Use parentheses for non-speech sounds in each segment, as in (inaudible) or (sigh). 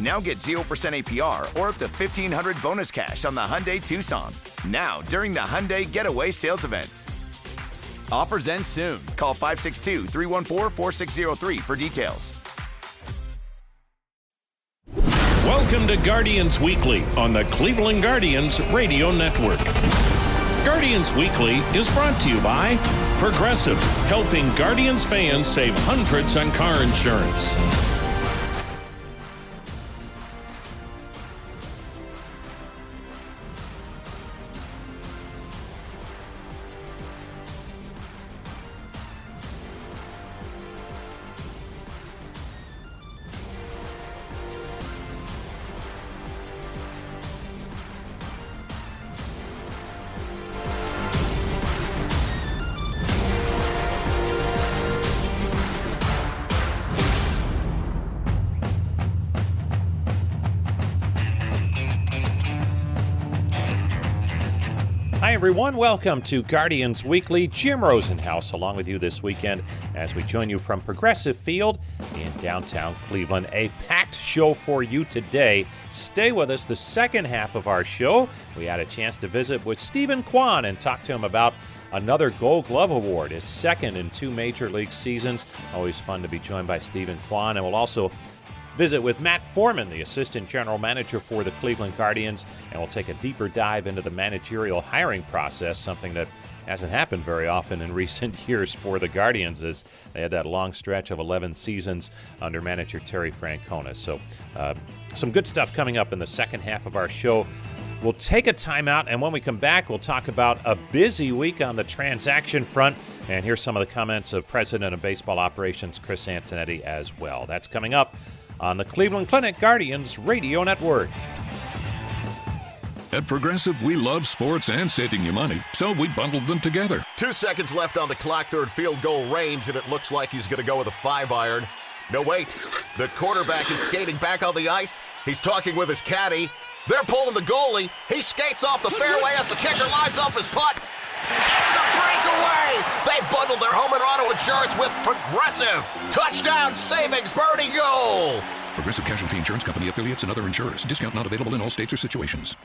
Now get 0% APR or up to 1500 bonus cash on the Hyundai Tucson. Now, during the Hyundai Getaway Sales Event. Offers end soon. Call 562 314 4603 for details. Welcome to Guardians Weekly on the Cleveland Guardians Radio Network. Guardians Weekly is brought to you by Progressive, helping Guardians fans save hundreds on car insurance. Everyone. Welcome to Guardians Weekly. Jim Rosenhaus along with you this weekend as we join you from Progressive Field in downtown Cleveland. A packed show for you today. Stay with us the second half of our show. We had a chance to visit with Steven Kwan and talk to him about another Gold Glove Award, his second in two major league seasons. Always fun to be joined by Steven Kwan. And we'll also Visit with Matt Foreman, the assistant general manager for the Cleveland Guardians, and we'll take a deeper dive into the managerial hiring process, something that hasn't happened very often in (laughs) recent years for the Guardians as they had that long stretch of 11 seasons under manager Terry Francona. So, uh, some good stuff coming up in the second half of our show. We'll take a timeout, and when we come back, we'll talk about a busy week on the transaction front. And here's some of the comments of President of Baseball Operations Chris Antonetti as well. That's coming up on the Cleveland Clinic Guardians Radio Network. At Progressive, we love sports and saving you money, so we bundled them together. Two seconds left on the clock, third field goal range, and it looks like he's going to go with a five iron. No, wait. The quarterback is skating back on the ice. He's talking with his caddy. They're pulling the goalie. He skates off the fairway as the kicker lines up his putt. It's a breakaway! They bundle their home and auto insurance with Progressive. Touchdown savings birdie goal! Progressive Casualty Insurance Company affiliates and other insurers. Discount not available in all states or situations.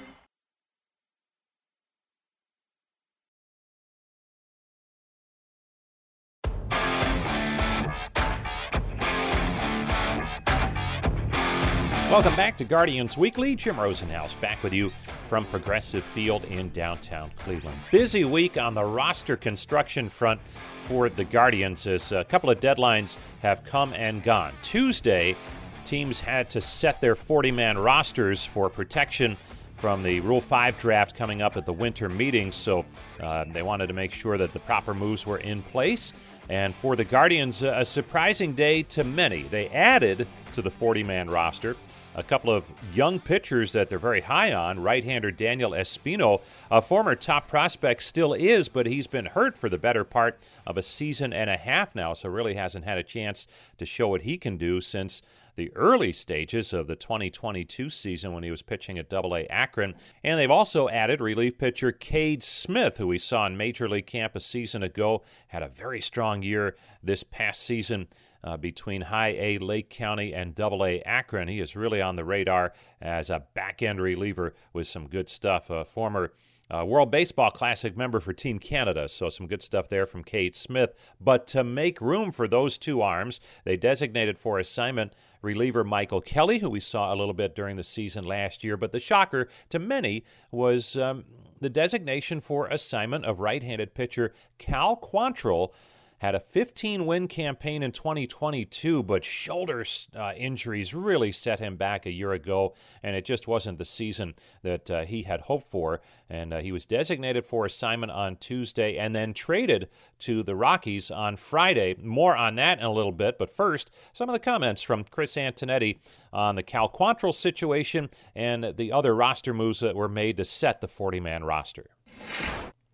Welcome back to Guardians Weekly. Jim Rosenhaus back with you from Progressive Field in downtown Cleveland. Busy week on the roster construction front for the Guardians as a couple of deadlines have come and gone. Tuesday, teams had to set their 40 man rosters for protection from the Rule 5 draft coming up at the winter meetings, so uh, they wanted to make sure that the proper moves were in place. And for the Guardians, a surprising day to many. They added to the 40 man roster a couple of young pitchers that they're very high on. Right hander Daniel Espino, a former top prospect, still is, but he's been hurt for the better part of a season and a half now, so really hasn't had a chance to show what he can do since the early stages of the 2022 season when he was pitching at AA Akron. And they've also added relief pitcher Cade Smith, who we saw in Major League Camp a season ago, had a very strong year this past season. Uh, between High A Lake County and Double A Akron. He is really on the radar as a back end reliever with some good stuff. A former uh, World Baseball Classic member for Team Canada, so some good stuff there from Cade Smith. But to make room for those two arms, they designated for assignment reliever Michael Kelly, who we saw a little bit during the season last year. But the shocker to many was um, the designation for assignment of right handed pitcher Cal Quantrill had a 15 win campaign in 2022, but shoulder uh, injuries really set him back a year ago, and it just wasn't the season that uh, he had hoped for. And uh, he was designated for assignment on Tuesday and then traded to the Rockies on Friday. More on that in a little bit, but first, some of the comments from Chris Antonetti on the Cal Quantrill situation and the other roster moves that were made to set the 40 man roster.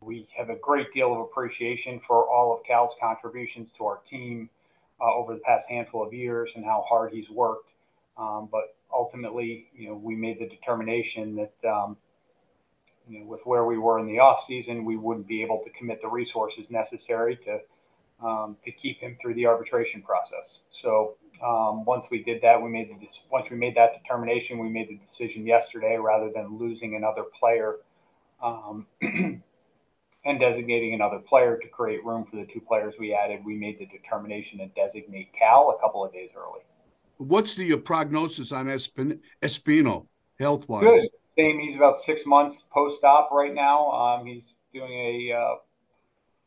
We have a great deal of appreciation for all of Cal's contributions to our team uh, over the past handful of years and how hard he's worked. Um, but ultimately, you know, we made the determination that, um, you know, with where we were in the off season, we wouldn't be able to commit the resources necessary to um, to keep him through the arbitration process. So um, once we did that, we made the once we made that determination, we made the decision yesterday rather than losing another player um, (clears throat) and designating another player to create room for the two players we added. We made the determination to designate Cal a couple of days early. What's the uh, prognosis on Espin- Espino health wise? Good. Same. He's about six months post op right now. Um, he's doing a uh,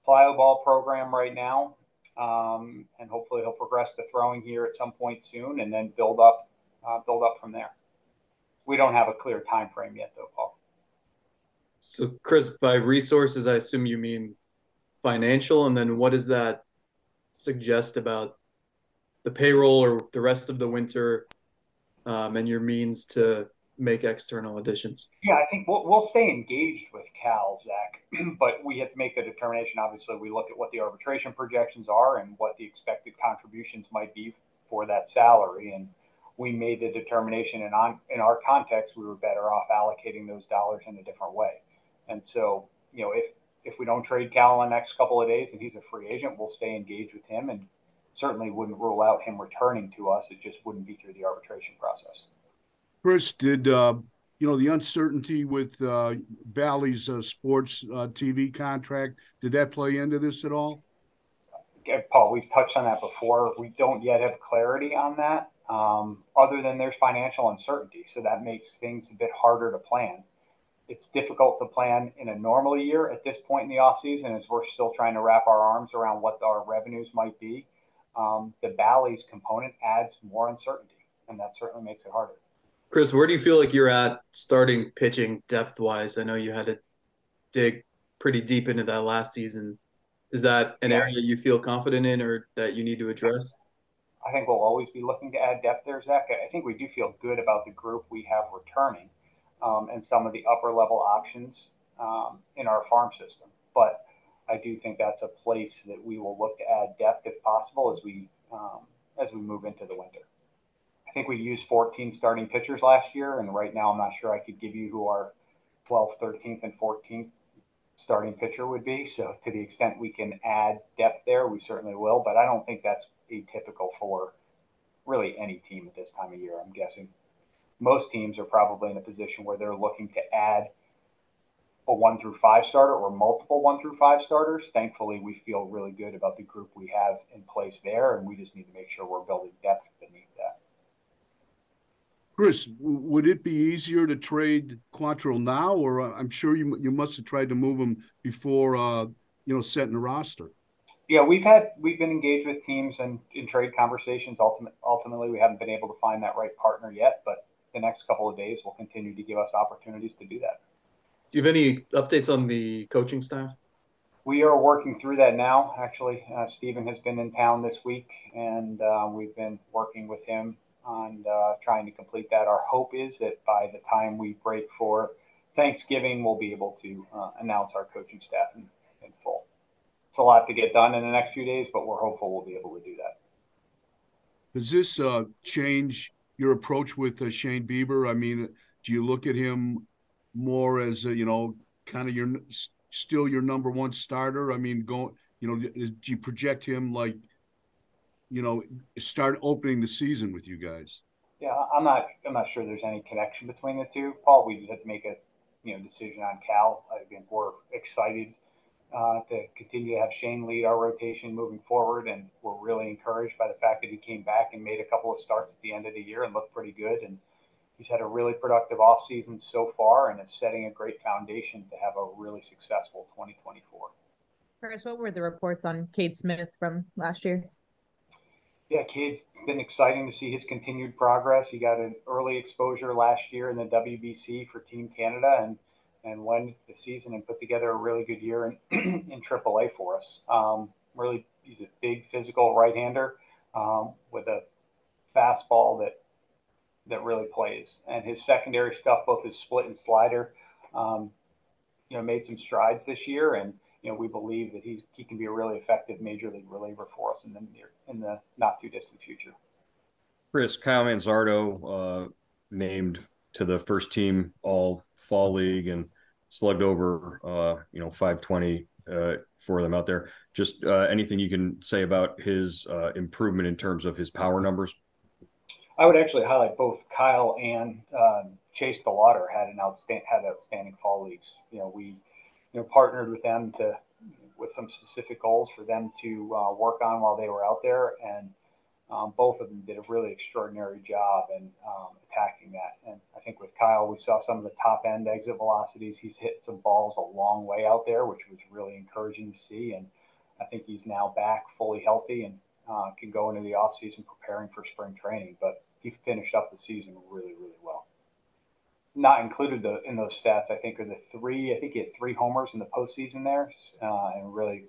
plyo ball program right now um, and hopefully he'll progress to throwing here at some point soon, and then build up, uh, build up from there. We don't have a clear time frame yet, though, Paul. So, Chris, by resources, I assume you mean financial, and then what does that suggest about the payroll or the rest of the winter um, and your means to make external additions? Yeah, I think we'll, we'll stay engaged with Cal, Zach, (clears throat) but we have to make a determination. Obviously, we look at what the arbitration projections are and what the expected contributions might be for that salary. And we made the determination, and on in our context, we were better off allocating those dollars in a different way. And so, you know, if if we don't trade Cal in the next couple of days and he's a free agent, we'll stay engaged with him and certainly wouldn't rule out him returning to us. It just wouldn't be through the arbitration process. Chris, did uh, you know the uncertainty with uh, Bally's uh, sports uh, TV contract? Did that play into this at all? Paul, we've touched on that before. We don't yet have clarity on that, um, other than there's financial uncertainty. So that makes things a bit harder to plan. It's difficult to plan in a normal year at this point in the off season, as we're still trying to wrap our arms around what our revenues might be. Um, the Bally's component adds more uncertainty, and that certainly makes it harder. Chris, where do you feel like you're at starting pitching depth wise? I know you had to dig pretty deep into that last season. Is that an yeah. area you feel confident in or that you need to address? I think we'll always be looking to add depth there, Zach. I think we do feel good about the group we have returning um, and some of the upper level options um, in our farm system. But I do think that's a place that we will look to add depth if possible as we um, as we move into the winter. I think we used 14 starting pitchers last year, and right now I'm not sure I could give you who our 12th, 13th, and 14th starting pitcher would be. So to the extent we can add depth there, we certainly will. But I don't think that's atypical for really any team at this time of year. I'm guessing most teams are probably in a position where they're looking to add a one through five starter or multiple one through five starters. Thankfully, we feel really good about the group we have in place there, and we just need to make sure we're building depth beneath that. Chris, would it be easier to trade Quantrill now, or uh, I'm sure you you must have tried to move him before uh, you know setting the roster? Yeah, we've had we've been engaged with teams and in trade conversations. Ultimate, ultimately, we haven't been able to find that right partner yet, but the next couple of days will continue to give us opportunities to do that. Do you have any updates on the coaching staff? We are working through that now. Actually, uh, Stephen has been in town this week, and uh, we've been working with him on uh, trying to complete that. Our hope is that by the time we break for Thanksgiving, we'll be able to uh, announce our coaching staff in, in, full. It's a lot to get done in the next few days, but we're hopeful we'll be able to do that. Does this uh, change your approach with uh, Shane Bieber? I mean, do you look at him more as a, you know, kind of your still your number one starter? I mean, go, you know, do you project him like you know, start opening the season with you guys? Yeah, I'm not. I'm not sure there's any connection between the two, Paul. We just have to make a, you know, decision on Cal. I think we're excited uh, to continue to have Shane lead our rotation moving forward, and we're really encouraged by the fact that he came back and made a couple of starts at the end of the year and looked pretty good. And he's had a really productive offseason so far, and is setting a great foundation to have a really successful 2024. Chris, what were the reports on Cade Smith from last year? Yeah, Cade's been exciting to see his continued progress. He got an early exposure last year in the WBC for Team Canada and and won the season and put together a really good year in (clears throat) in AAA for us. Um, really, he's a big physical right-hander um, with a fastball that that really plays. And his secondary stuff, both his split and slider, um, you know, made some strides this year. And you know, we believe that he's he can be a really effective major league reliever for us in the near in the not too distant future. Chris Kyle Manzardo uh, named to the first team All Fall League and slugged over uh, you know 520 uh, for them out there. Just uh, anything you can say about his uh, improvement in terms of his power numbers? I would actually highlight both Kyle and um, Chase DeLauter had an outstanding had outstanding fall leagues. You know, we you know partnered with them to with some specific goals for them to uh, work on while they were out there, and um, both of them did a really extraordinary job in um, attacking that. And I think with Kyle, we saw some of the top end exit velocities. He's hit some balls a long way out there, which was really encouraging to see. And I think he's now back fully healthy and uh, can go into the offseason preparing for spring training. But he finished up the season really, really well. Not included the, in those stats, I think, are the three. I think he had three homers in the postseason there, uh, and really.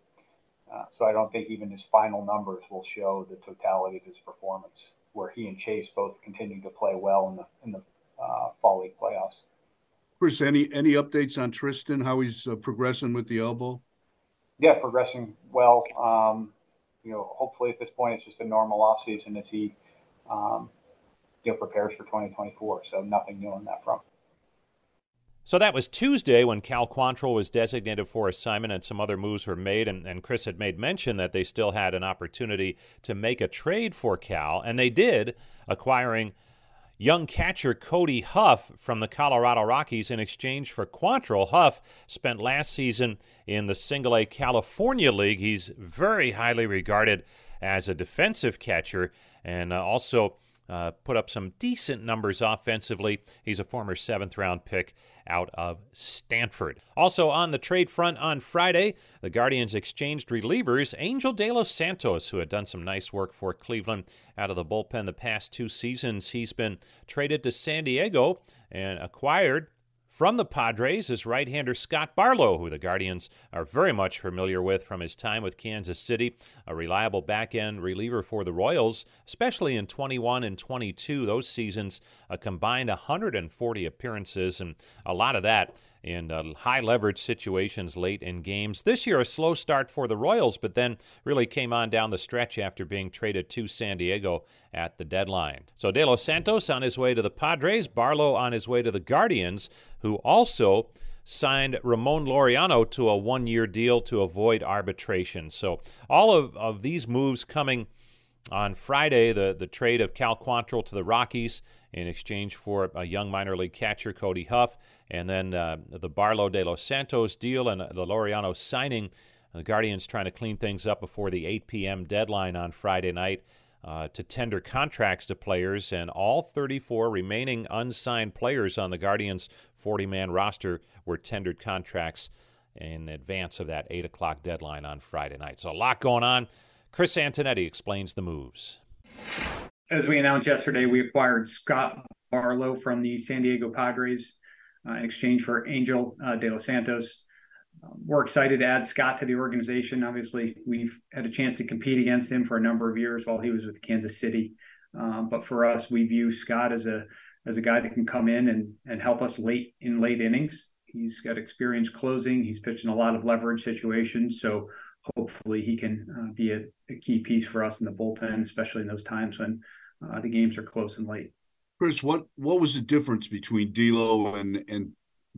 Uh, so I don't think even his final numbers will show the totality of his performance, where he and Chase both continue to play well in the in the uh, fall league playoffs. Chris, any any updates on Triston? How he's uh, progressing with the elbow? Yeah, progressing well. Um, you know, hopefully at this point it's just a normal off season as he um, you know, prepares for 2024. So nothing new on that front. So that was Tuesday when Cal Quantrill was designated for assignment and some other moves were made. And, and, Chris had made mention that they still had an opportunity to make a trade for Cal, and they did, acquiring young catcher Cody Huff from the Colorado Rockies in exchange for Quantrill. Huff spent last season in the Single A California League. He's very highly regarded as a defensive catcher and uh, also uh, put up some decent numbers offensively. He's a former seventh round pick out of Stanford. Also on the trade front on Friday, the Guardians exchanged relievers Enyel De Los Santos, who had done some nice work for Cleveland out of the bullpen the past two seasons. He's been traded to San Diego and acquired from the Padres is right hander Scott Barlow, who the Guardians are very much familiar with from his time with Kansas City, a reliable back end reliever for the Royals, especially in 21 and 22. Those seasons, uh, a combined 140 appearances, and a lot of that in uh, high leverage situations late in games. This year, a slow start for the Royals, but then really came on down the stretch after being traded to San Diego at the deadline. So De Los Santos on his way to the Padres, Barlow on his way to the Guardians, who also signed Ramon Laureano to a one year deal to avoid arbitration. So all of, of these moves coming on Friday, the, the trade of Cal Quantrill to the Rockies in exchange for a young minor league catcher, Cody Huff, and then uh, the Barlow de los Santos deal and the Laureano signing. The Guardians trying to clean things up before the 8 p.m. deadline on Friday night uh, to tender contracts to players, and all 34 remaining unsigned players on the Guardians' 40 man roster were tendered contracts in advance of that 8 o'clock deadline on Friday night. So a lot going on. Chris Antonetti explains the moves. As we announced yesterday, we acquired Scott Barlow from the San Diego Padres uh, in exchange for Enyel uh, De Los Santos. Um, we're excited to add Scott to the organization. Obviously, we've had a chance to compete against him for a number of years while he was with Kansas City. Um, but for us, we view Scott as a as a guy that can come in and help us late in late innings. He's got experience closing. He's pitched in a lot of leverage situations, so hopefully he can uh, be a, key piece for us in the bullpen, especially in those times when uh, the games are close and late. Chris, what what was the difference between D'Lo and and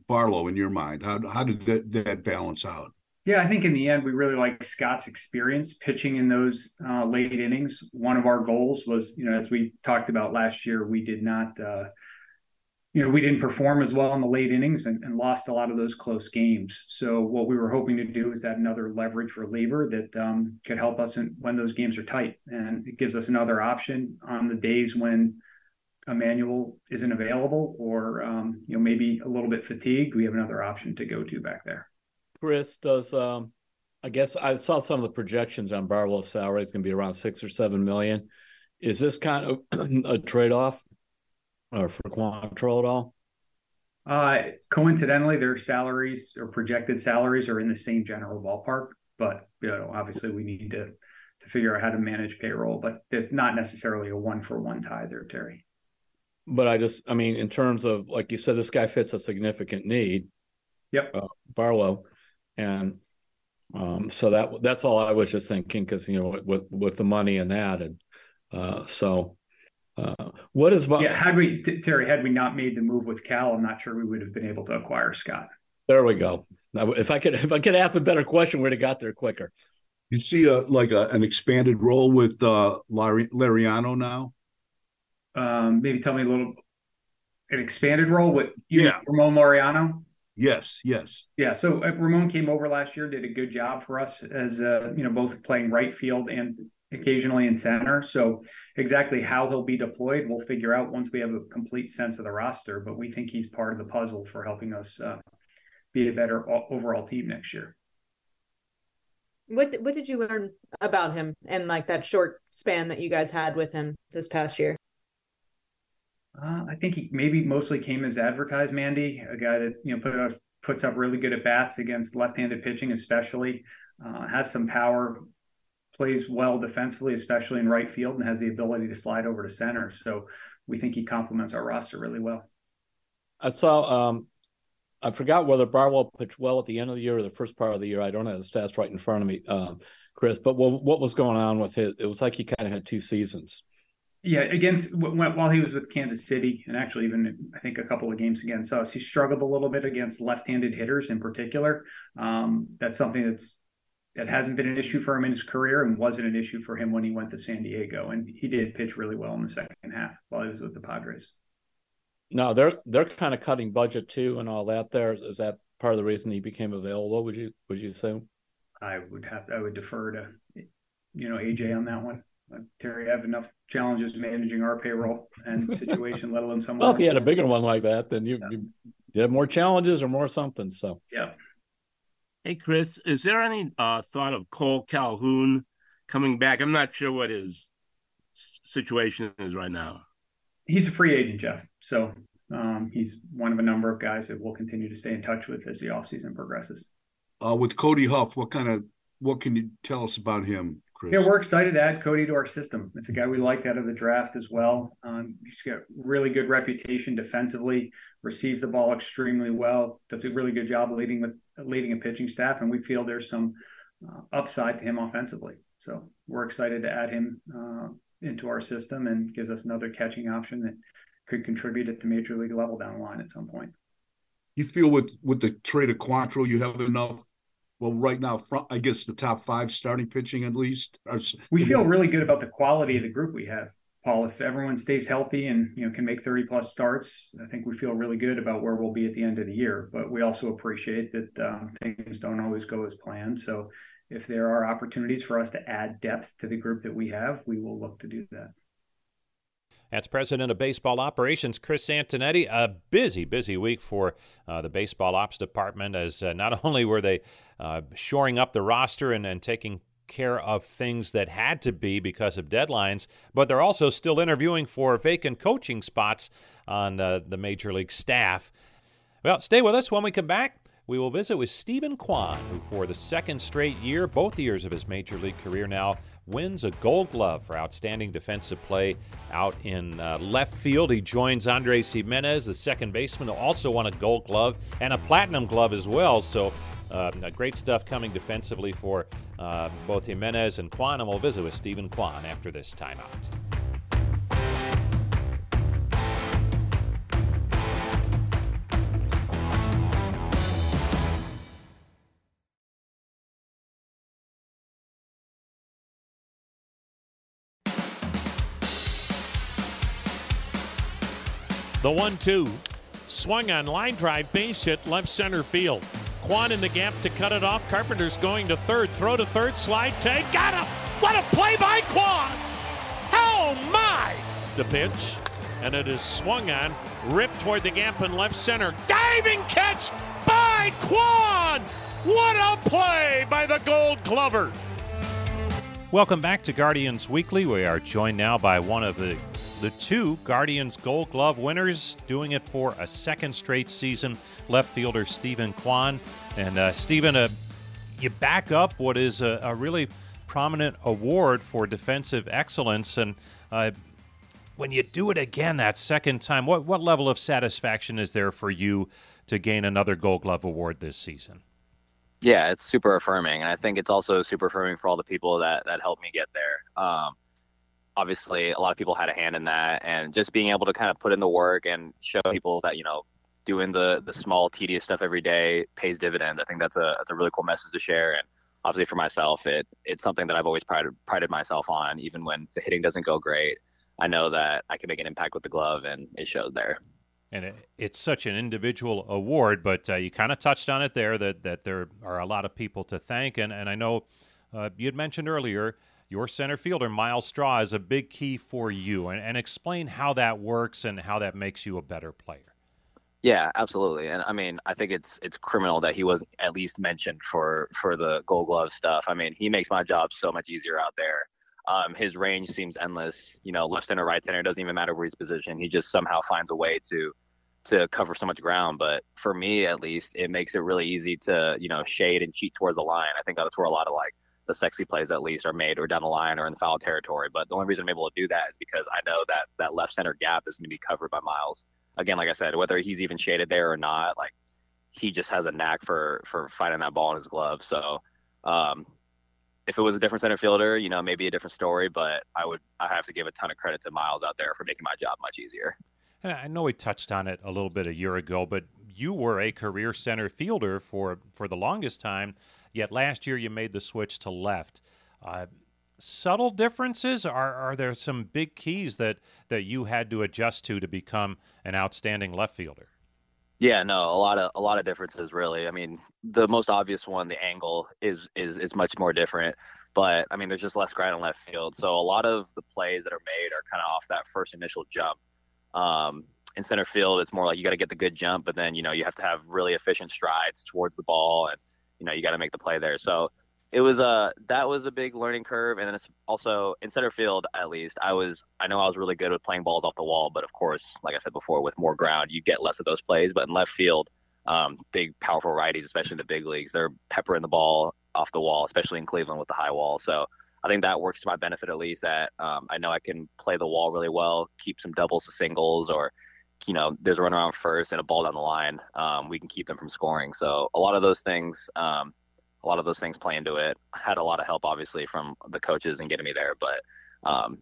Barlow in your mind? How how did that that balance out? Yeah, I think in the end we really like Scott's experience pitching in those uh, late innings. One of our goals was, you know, as we talked about last year, we did not uh, you know, we didn't perform as well in the late innings and, and, lost a lot of those close games. So what we were hoping to do is add another leverage reliever that um, could help us in, when those games are tight, and it gives us another option on the days when Emmanuel isn't available or um, you know maybe a little bit fatigued. We have another option to go to back there. Chris, does um, I guess I saw some of the projections on Barlow's salary. It's going to be around six or seven million. Is this kind of (clears throat) a trade off or for Quantrill at all? Uh, coincidentally, their salaries or projected salaries are in the same general ballpark, but you know, obviously we need to to figure out how to manage payroll, but it's not necessarily a one for one tie there, Terry. But I just, I mean, in terms of like you said, this guy fits a significant need. Yep. Uh, Barlow, and um, so that that's all I was just thinking because you know with with the money and that, and uh, so uh, what is yeah? Had we Terry, had we not made the move with Cal, I'm not sure we would have been able to acquire Scott. There we go. Now, if I could, (laughs) if I could ask a better question, we'd have got there quicker. You see a like a, an expanded role with uh, Larry, Lariano now. Um, maybe tell me a little an expanded role with you, yeah. Ramon Laureano. Yes, yes. Yeah, so uh, Ramon came over last year, did a good job for us as uh, you know both playing right field and occasionally in center. So exactly how he'll be deployed, we'll figure out once we have a complete sense of the roster. But we think he's part of the puzzle for helping us uh, be a better overall team next year. What what did you learn about him and like that short span that you guys had with him this past year? Uh, I think he maybe mostly came as advertised, Mandy, a guy that you know put up, puts up really good at bats against left-handed pitching, especially uh, has some power, plays well defensively, especially in right field, and has the ability to slide over to center. So we think he complements our roster really well. I saw. Um, I forgot whether Barwell pitched well at the end of the year or the first part of the year. I don't have the stats right in front of me, um, Chris. But what, what was going on with his? It was like he kind of had two seasons. Yeah, against while he was with Kansas City, and actually even I think a couple of games against us, he struggled a little bit against left-handed hitters in particular. Um, that's something that's that hasn't been an issue for him in his career, and wasn't an issue for him when he went to San Diego. And he did pitch really well in the second half while he was with the Padres. No, they're they're kind of cutting budget too, and all that. There is that part of the reason he became available. Would you would you assume? I would have I would defer to you know AJ on that one. Terry I have enough challenges managing our payroll and (laughs) situation, let alone someone. Well, if you had a bigger one like that, then you, yeah. you, have more challenges or more something. So yeah. Hey Chris, is there any uh, thought of Cole Calhoun coming back? I'm not sure what his situation is right now. He's a free agent, Jeff. So um, he's one of a number of guys that we'll continue to stay in touch with as the offseason progresses. Uh, with Cody Huff, what kind of what can you tell us about him? Chris. Yeah, we're excited to add Cody to our system. It's a guy we liked out of the draft as well. Um, he's got really good reputation defensively, receives the ball extremely well, does a really good job leading with leading a pitching staff, and we feel there's some uh, upside to him offensively. So we're excited to add him uh, into our system and gives us another catching option that could contribute at the major league level down the line at some point. You feel with with the trade of Quantrill, you have enough well, right now, I guess the top five starting pitching at least. We feel really good about the quality of the group we have, Paul. If everyone stays healthy and you know can make thirty plus starts, I think we feel really good about where we'll be at the end of the year. But we also appreciate that um, things don't always go as planned. So if there are opportunities for us to add depth to the group that we have, we will look to do that. That's President of Baseball Operations Chris Antonetti. A busy, busy week for uh, the Baseball Ops Department as uh, not (laughs) only were they uh, shoring up the roster and, and taking care of things that had to be because of deadlines, but they're also still interviewing for vacant coaching spots on uh, the Major League staff. Well, stay with us when we come back. We will visit with Steven Kwan, who for the second straight year, both years of his Major League career now, wins a gold glove for outstanding defensive play out in uh, left field. He joins Andres Gimenez, the second baseman, who also won a gold glove and a platinum glove as well. So, uh, great stuff coming defensively for uh, both Gimenez and Kwan. And we'll visit with Steven Kwan after this timeout. The 1 2. Swung on line drive, base hit, left center field. Kwan in the gap to cut it off. Carpenter's going to third. Throw to third. Slide tag. Got him! What a play by Kwan! Oh my! The pitch. And it is swung on. Ripped toward the gap in left center. Diving catch by Kwan! What a play by the Gold Glover! Welcome back to Guardians Weekly. We are joined now by one of the the two Guardians Gold Glove winners, doing it for a second straight season. Left fielder Stephen Kwan, and uh, Steven, uh, you back up what is a, a, really prominent award for defensive excellence, and uh, when you do it again that second time, what what level of satisfaction is there for you to gain another Gold Glove award this season? Yeah, it's super affirming, and I think it's also super affirming for all the people that that helped me get there. Um, obviously a lot of people had a hand in that and just being able to kind of put in the work and show people that you know doing the the small tedious stuff every day pays dividends. I think that's a that's a really cool message to share and obviously for myself it it's something that i've always prided prided myself on even when the hitting doesn't go great. I know that i can make an impact with the glove and it showed there. And it, it's such an individual award but uh, you kind of touched on it there that that there are a lot of people to thank and and i know uh, you had mentioned earlier your center fielder, Myles Straw, is a big key for you. And, and explain how that works and how that makes you a better player. Yeah, absolutely. And I mean, I think it's it's criminal that he wasn't at least mentioned for for the Gold Glove stuff. I mean, he makes my job so much easier out there. Um, his range seems endless. You know, left center, right center, doesn't even matter where he's positioned. He just somehow finds a way to to cover so much ground. But for me, at least, it makes it really easy to you know shade and cheat towards the line. I think that's where a lot of like the sexy plays at least are made or down the line or in the foul territory. But the only reason I'm able to do that is because I know that that left center gap is going to be covered by Myles. Again, like I said, whether he's even shaded there or not, like he just has a knack for for finding that ball in his glove. So um, if it was a different center fielder, you know, maybe a different story. But I would I have to give a ton of credit to Myles out there for making my job much easier. I know we touched on it a little bit a year ago, but you were a career center fielder for for the longest time. Yet last year you made the switch to left. Uh, subtle differences? Are are there some big keys that that you had to adjust to to become an outstanding left fielder? Yeah, no, a lot of a lot of differences really. I mean, the most obvious one, the angle is is is much more different, but I mean, there's just less ground in left field. So a lot of the plays that are made are kind of off that first initial jump. Um, in center field, it's more like you got to get the good jump, but then you know you have to have really efficient strides towards the ball and you know you got to make the play there. So it was a that was a big learning curve, and then it's also in center field at least. I was I know I was really good with playing balls off the wall, but of course, like I said before, with more ground, you get less of those plays. But in left field, um, big powerful righties, especially in the big leagues, they're peppering the ball off the wall, especially in Cleveland with the high wall. So I think that works to my benefit at least. That um, I know I can play the wall really well, keep some doubles to singles, or you know, there's a run around first and a ball down the line, um, we can keep them from scoring. So a lot of those things, um, a lot of those things play into it. I had a lot of help, obviously, from the coaches and getting me there, but um,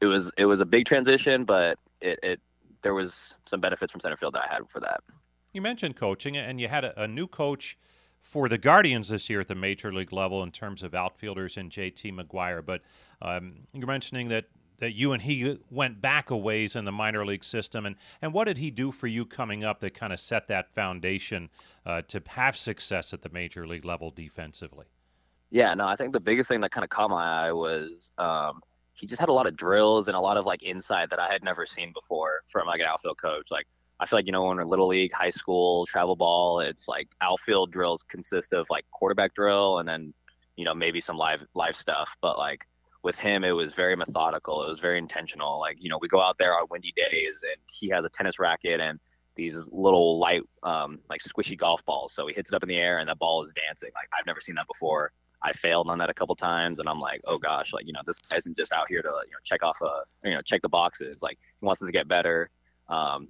it was it was a big transition, but it, it there was some benefits from center field that I had for that. You mentioned coaching, and you had a, a new coach for the Guardians this year at the major league level in terms of outfielders and JT Maguire. But um, you're mentioning that that you and he went back a ways in the minor league system, and and what did he do for you coming up that kind of set that foundation uh, to have success at the major league level defensively? Yeah, no, I think the biggest thing that kind of caught my eye was um, he just had a lot of drills and a lot of like insight that I had never seen before from like an outfield coach. Like I feel like you know when we're little league, high school, travel ball, it's like outfield drills consist of like quarterback drill and then you know maybe some live live stuff, but like with him, it was very methodical. It was very intentional. Like, you know, we go out there on windy days and he has a tennis racket and these little light, um, like squishy golf balls. So he hits it up in the air and that ball is dancing. Like, I've never seen that before. I failed on that a couple times and I'm like, oh gosh, like, you know, this guy isn't just out here to, you know, check off a, you know, check the boxes. Like, he wants us to get better. Um,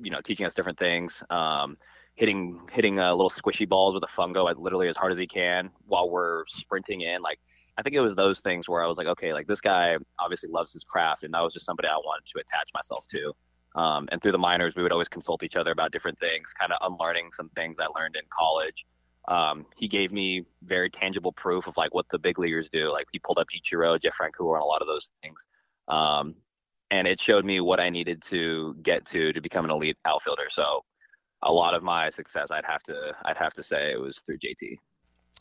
you know, teaching us different things. Um, hitting hitting uh, little squishy balls with a fungo as literally as hard as he can while we're sprinting in. Like I think it was those things where I was like, okay, like this guy obviously loves his craft, and that was just somebody I wanted to attach myself to. Um, and through the minors, we would always consult each other about different things, kind of unlearning some things I learned in college. Um, he gave me very tangible proof of like what the big leaguers do. Like he pulled up Ichiro, Jeff Francoeur, and a lot of those things. Um, and it showed me what I needed to get to to become an elite outfielder. So a lot of my success, I'd have to I'd have to say it was through JT.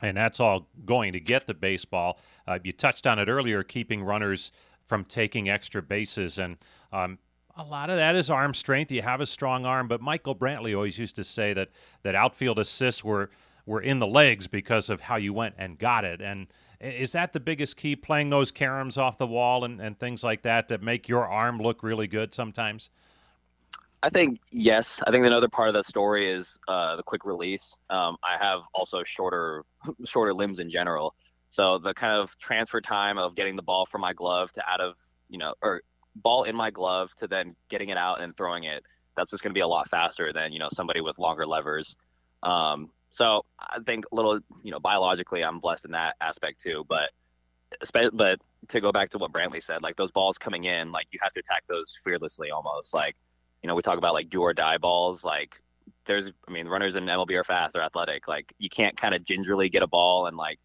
And that's all going to get the baseball. Uh, you touched on it earlier, keeping runners from taking extra bases, and um, A lot of that is arm strength. You have a strong arm, but Michael Brantley always used to say that that outfield assists were were in the legs because of how you went and got it. And is that the biggest key, playing those caroms off the wall and, and things like that that make your arm look really good sometimes? I think yes. I think another part of that story is uh, the quick release. Um, I have also shorter (laughs) shorter limbs in general, so the kind of transfer time of getting the ball from my glove to out of you know or ball in my glove to then getting it out and throwing it. That's just going to be a lot faster than you know somebody with longer levers. Um, so I think a little you know biologically I'm blessed in that aspect too. But but to go back to what Brantley said, like those balls coming in, like you have to attack those fearlessly almost. Like you know we talk about like do or die balls, like there's I mean runners in MLB are fast, they're athletic. Like you can't kind of gingerly get a ball and like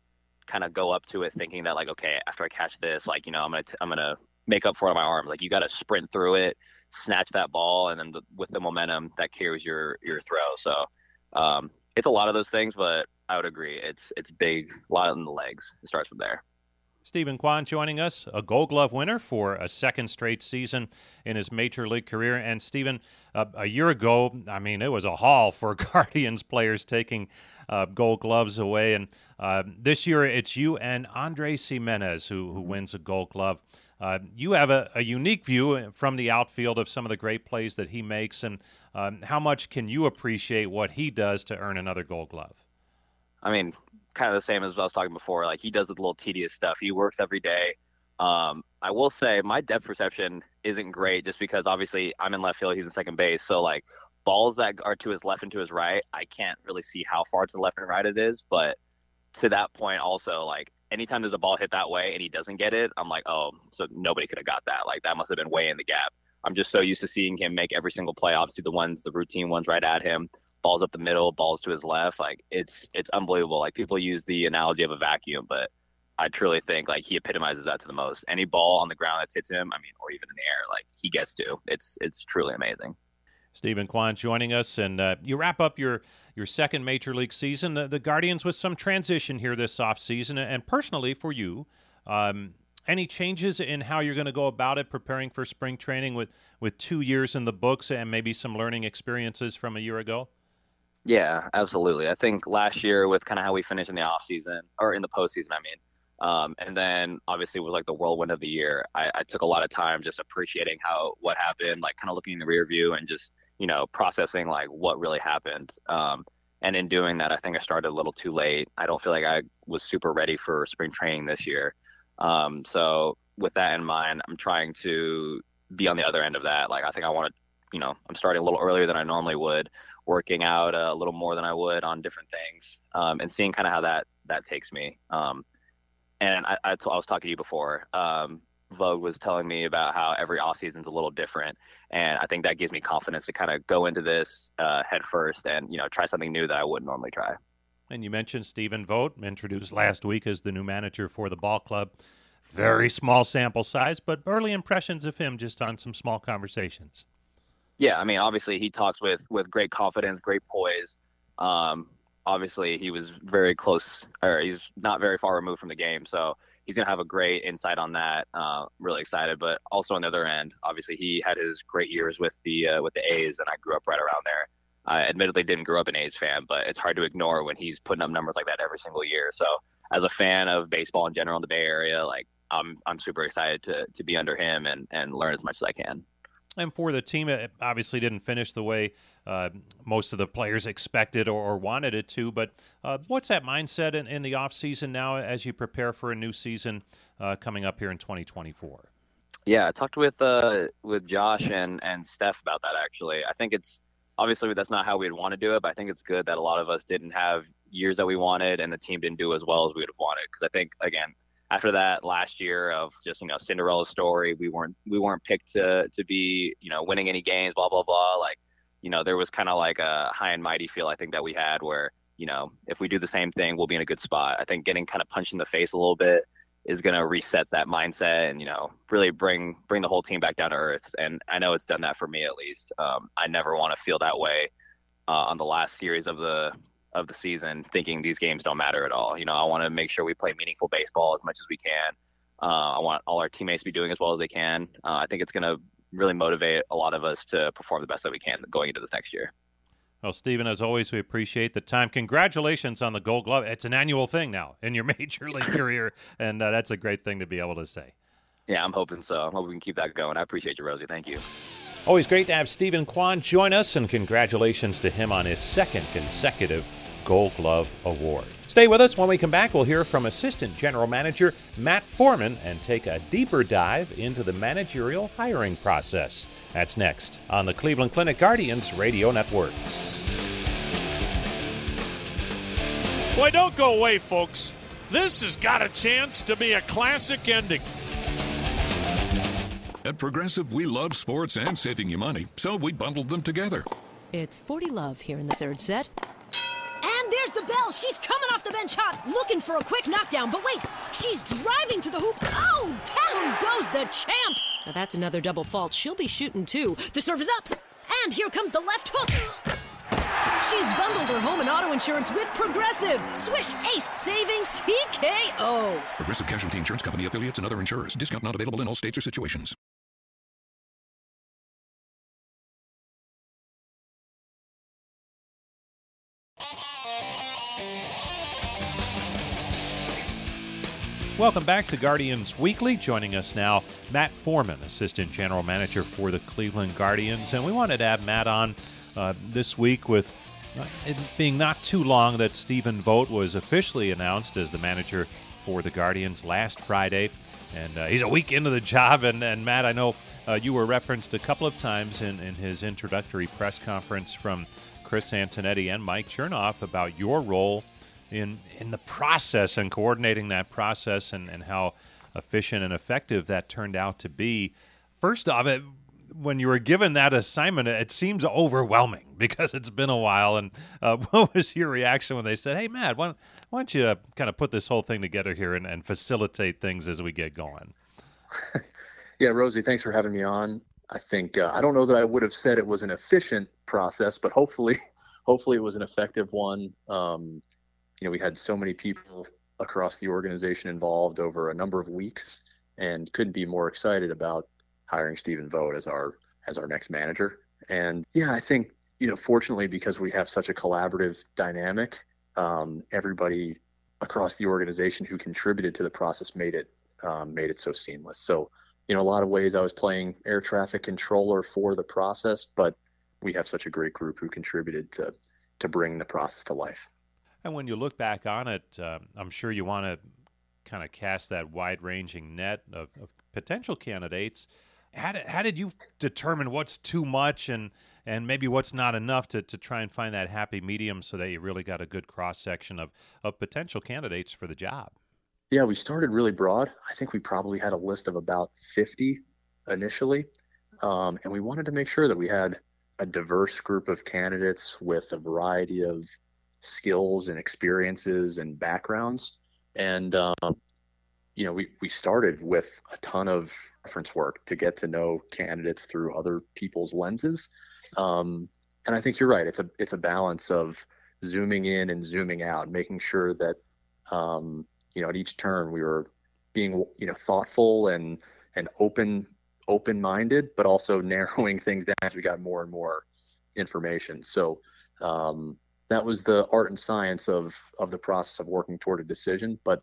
kind of go up to it thinking that like okay after I catch this like you know I'm gonna I'm gonna make up for it on my arm. Like you got to sprint through it, snatch that ball, and then the, with the momentum that carries your your throw. So um, it's a lot of those things, but I would agree it's it's big, a lot in the legs. It starts from there. Steven Kwan joining us, a Gold Glove winner for a second straight season in his major league career. And Steven, uh, a year ago, I mean, it was a haul for (laughs) Guardians players taking uh, Gold Gloves away. And uh, this year, it's you and Andre Gimenez who, who wins a Gold Glove. Uh, you have a, a, unique view from the outfield of some of the great plays that he makes, and um, how much can you appreciate what he does to earn another Gold Glove? I mean, kind of the same as I was talking before. Like he does the little tedious stuff. He works every day. Um, I will say my depth perception isn't great, just because obviously I'm in left field, he's in second base. So like balls that are to his left and to his right, I can't really see how far to the left and right it is, but to that point also like anytime there's a ball hit that way and he doesn't get it i'm like oh so nobody could have got that like that must have been way in the gap i'm just so used to seeing him make every single play obviously the ones the routine ones right at him balls up the middle balls to his left like it's it's unbelievable like people use the analogy of a vacuum but i truly think like he epitomizes that to the most any ball on the ground that hits him i mean or even in the air like he gets to it's it's truly amazing Steven Kwan joining us, and uh, you wrap up your your second major league season. The, the Guardians with some transition here this offseason, and personally for you, um, any changes in how you're going to go about it, preparing for spring training with with two years in the books and maybe some learning experiences from a year ago? Yeah, absolutely. I think last year with kind of how we finished in the off season or in the postseason, I mean, um, and then obviously it was like the whirlwind of the year. I, I, took a lot of time just appreciating how what happened, like kind of looking in the rear view and just you know processing like what really happened. Um, and in doing that, I think I started a little too late. I don't feel like I was super ready for spring training this year. Um, so with that in mind, I'm trying to be on the other end of that. Like I think I want to, you know, I'm starting a little earlier than I normally would, working out a little more than I would on different things, um, and seeing kind of how that that takes me. Um, and I, I, t- I was talking to you before. Um, Vogt was telling me about how every off season is a little different, and I think that gives me confidence to kind of go into this uh, head first and you know try something new that I wouldn't normally try. And you mentioned Stephen Vogt, introduced last week as the new manager for the ball club. Very small sample size, but early impressions of him just on some small conversations. Yeah, I mean, obviously he talks with with great confidence, great poise. Um, obviously he was very close or he's not very far removed from the game so he's to have a great insight on that. Uh, really excited but also on the other end obviously he had his great years with the uh, with the a's and i grew up right around there. I admittedly didn't grow up an a's fan but it's hard to ignore when he's putting up numbers like that every single year. So as a fan of baseball in general in the bay area like i'm, I'm super excited to, to be under him and, and learn as much as i can and for the team, it obviously didn't finish the way uh, most of the players expected or, or wanted it to. But uh, what's that mindset in, in the offseason now as you prepare for a new season uh, coming up here in 2024? Yeah, I talked with uh, with Josh and, and Steph about that actually. I think it's obviously that's not how we'd want to do it, but I think it's good that a lot of us didn't have years that we wanted and the team didn't do as well as we would have wanted. Because I think, again, after that last year of just you know Cinderella story, we weren't we weren't picked to to be you know winning any games, blah blah blah. Like you know there was kind of like a high and mighty feel I think that we had where you know if we do the same thing, we'll be in a good spot. I think getting kind of punched in the face a little bit is going to reset that mindset and you know really bring bring the whole team back down to earth. And I know it's done that for me at least. Um, I never want to feel that way uh, on the last series of the of the season thinking these games don't matter at all. You know, I want to make sure we play meaningful baseball as much as we can. Uh, I want all our teammates to be doing as well as they can. Uh, I think it's going to really motivate a lot of us to perform the best that we can going into this next year. Well, Steven, as always, we appreciate the time. Congratulations on the Gold Glove. It's an annual thing now in your (laughs) major league (laughs) career, and uh, that's a great thing to be able to say. Yeah, I'm hoping so. I'm hoping we can keep that going. I appreciate you, Rosie. Thank you. Always great to have Steven Kwan join us, and congratulations to him on his second consecutive Gold Glove Award. Stay with us. When we come back, we'll hear from Assistant General Manager Matt Foreman and take a deeper dive into the managerial hiring process. That's next on the Cleveland Clinic Guardians Radio Network. Boy, don't go away, folks. This has got a chance to be a classic ending. At Progressive, we love sports and saving you money, so we bundled them together. It's 40 love here in the third set. And there's the bell. She's coming off the bench hot, looking for a quick knockdown. But wait, she's driving to the hoop. Oh, down goes the champ. Now that's another double fault. She'll be shooting too. The serve is up. And here comes the left hook. She's bundled her home and auto insurance with Progressive. Swish, Ace, Savings, TKO. Progressive Casualty Insurance Company affiliates and other insurers. Discount not available in all states or situations. Welcome back to Guardians Weekly. Joining us now, Matt Foreman, Assistant General Manager for the Cleveland Guardians. And we wanted to have Matt on uh, this week with uh, it being not too long that Stephen Vogt was officially announced as the manager for the Guardians last Friday. And uh, he's a week into the job. And, and Matt, I know uh, you were referenced a couple of times in, in his introductory press conference from Chris Antonetti and Mike Chernoff about your role in in the process and coordinating that process and, and how efficient and effective that turned out to be. First off, it, when you were given that assignment, it seems overwhelming (laughs) because it's been a while. And uh, (laughs) what was your reaction when they said, "Hey, Matt, why, why don't you kind of put this whole thing together here and, and facilitate things as we get going?" (laughs) yeah, Rosie, thanks for having me on. I think uh, I don't know that I would have said it was an efficient process, but hopefully, hopefully it was an effective one. Um, you know, we had so many people across the organization involved over a number of weeks and couldn't be more excited about hiring Stephen Vogt as our as our next manager. And yeah, I think, you know, fortunately because we have such a collaborative dynamic, um, everybody across the organization who contributed to the process made it um, made it so seamless. So, you know, a lot of ways I was playing air traffic controller for the process, but we have such a great group who contributed to to bring the process to life. And when you look back on it, uh, I'm sure you want to kind of cast that wide ranging net of, of, potential candidates. How did, how did you determine what's too much and, and maybe what's not enough to, to try and find that happy medium so that you really got a good cross section of, of potential candidates for the job? Yeah, we started really broad. I think we probably had a list of about 50 initially. Um, and we wanted to make sure that we had a diverse group of candidates with a variety of skills and experiences and backgrounds. And, um, you know, we, we started with a ton of reference work to get to know candidates through other people's lenses. Um, and I think you're right. It's a, it's a balance of zooming in and zooming out, making sure that, um, you know, at each turn we were being, you know, thoughtful and, and open, open minded, but also (laughs) narrowing things down as we got more and more information. So, um, that was the art and science of of the process of working toward a decision. But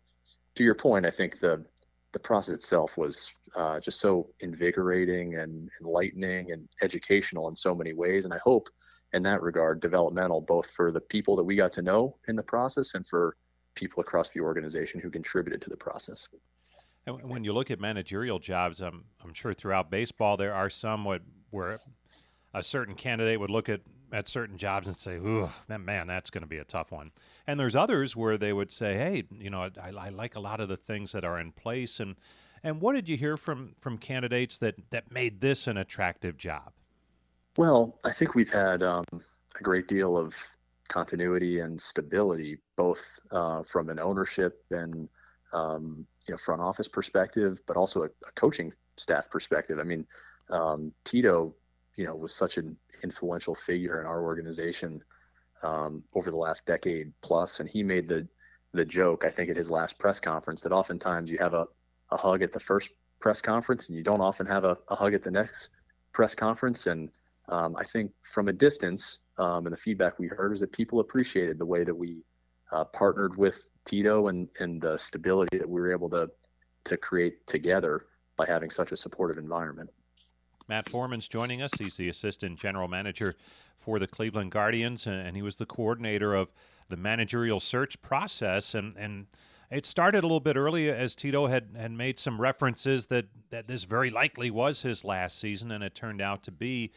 to your point, I think the the process itself was uh, just so invigorating and enlightening and educational in so many ways. And I hope, in that regard, developmental both for the people that we got to know in the process and for people across the organization who contributed to the process. And when you look at managerial jobs, I'm I'm sure throughout baseball there are some where a certain candidate would look at at certain jobs and say, "Ooh, that man, that's going to be a tough one." And there's others where they would say, "Hey, you know, I, I, like a lot of the things that are in place." And and what did you hear from from candidates that that made this an attractive job? Well, I think we've had um, a great deal of continuity and stability, both uh, from an ownership and um, you know front office perspective, but also a, a coaching staff perspective. I mean, um, Tito you know was such an influential figure in our organization um, over the last decade plus, and he made the the joke I think at his last press conference that oftentimes you have a, a hug at the first press conference and you don't often have a, a hug at the next press conference, and um, I think from a distance, um, and the feedback we heard was that people appreciated the way that we uh, partnered with Tito and and the stability that we were able to to create together by having such a supportive environment. Matt Foreman's joining us. He's the assistant general manager for the Cleveland Guardians, and he was the coordinator of the managerial search process. And and it started a little bit early as Tito had, had made some references that, that this very likely was his last season, and it turned out to be.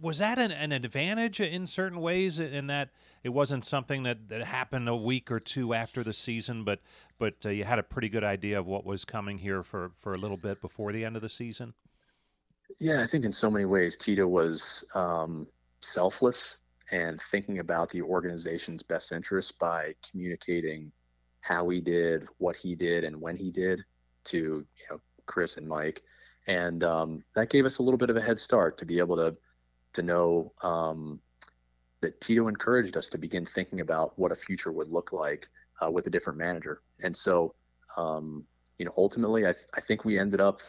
Was that an, an advantage in certain ways in that it wasn't something that, that happened a week or two after the season, but but uh, you had a pretty good idea of what was coming here for, for a little bit before the end of the season? Yeah, I think in so many ways, Tito was um, selfless and thinking about the organization's best interests by communicating how he did, what he did, and when he did to you know Chris and Mike, and um, that gave us a little bit of a head start to be able to to know um, that Tito encouraged us to begin thinking about what a future would look like uh, with a different manager, and so um, you know ultimately I, th- I think we ended up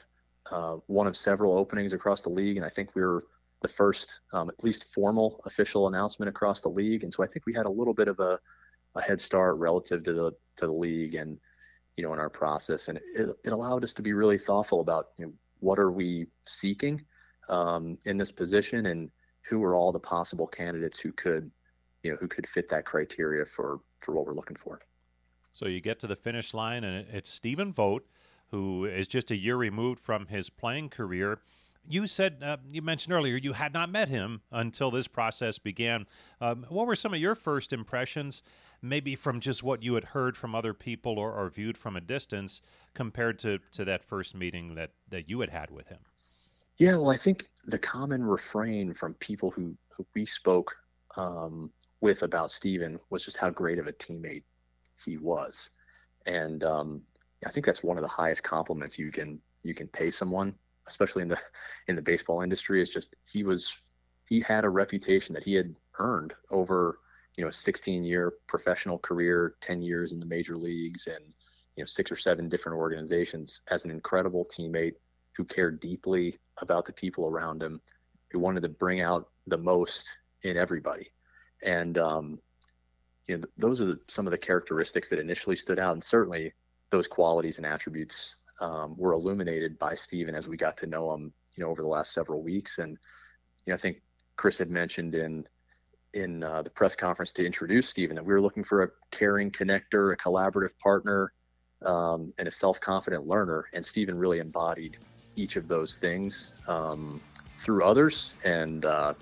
uh, one of several openings across the league, and I think we were the first, um, at least formal official announcement across the league. And so I think we had a little bit of a, a head start relative to the to the league and you know in our process, and it, it allowed us to be really thoughtful about you know, what are we seeking um, in this position and who are all the possible candidates who could you know who could fit that criteria for for what we're looking for. So you get to the finish line, and it's Stephen Vogt, who is just a year removed from his playing career you said uh, you mentioned earlier you had not met him until this process began. Um, what were some of your first impressions, maybe from just what you had heard from other people or, or viewed from a distance, compared to, to that first meeting that, that you had had with him? Yeah, well, I think the common refrain from people who, who we spoke um, with about Stephen was just how great of a teammate he was, and um, I think that's one of the highest compliments you can you can pay someone especially in the in the baseball industry, is just he was he had a reputation that he had earned over you know a 16 year professional career, 10 years in the major leagues, and you know six or seven different organizations as an incredible teammate who cared deeply about the people around him, who wanted to bring out the most in everybody, and um, you know th- those are the, some of the characteristics that initially stood out, and certainly those qualities and attributes um, were illuminated by Stephen as we got to know him, you know, over the last several weeks. And you know, I think Chris had mentioned in in uh, the press conference to introduce Stephen that we were looking for a caring connector, a collaborative partner, um, and a self confident learner. And Stephen really embodied each of those things um, through others and uh,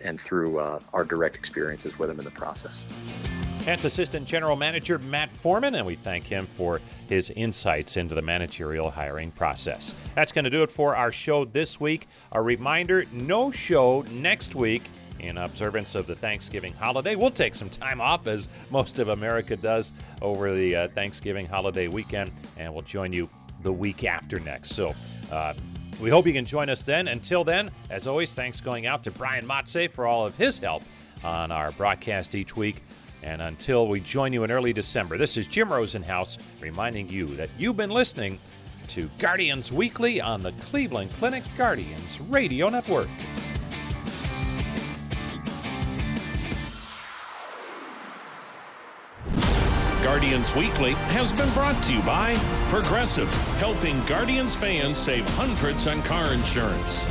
and through uh, our direct experiences with them in the process. That's Assistant General Manager Matt Foreman, and we thank him for his insights into the managerial hiring process. That's going to do it for our show this week. A reminder no show next week in observance of the Thanksgiving holiday. We'll take some time off, as most of America does, over the uh, Thanksgiving holiday weekend, and we'll join you the week after next. So, uh, we hope you can join us then. Until then, as always, thanks going out to Brian Motze for all of his help on our broadcast each week. And until we join you in early December, this is Jim Rosenhaus reminding you that you've been listening to Guardians Weekly on the Cleveland Clinic Guardians Radio Network. Guardians Weekly has been brought to you by Progressive, helping Guardians fans save hundreds on car insurance.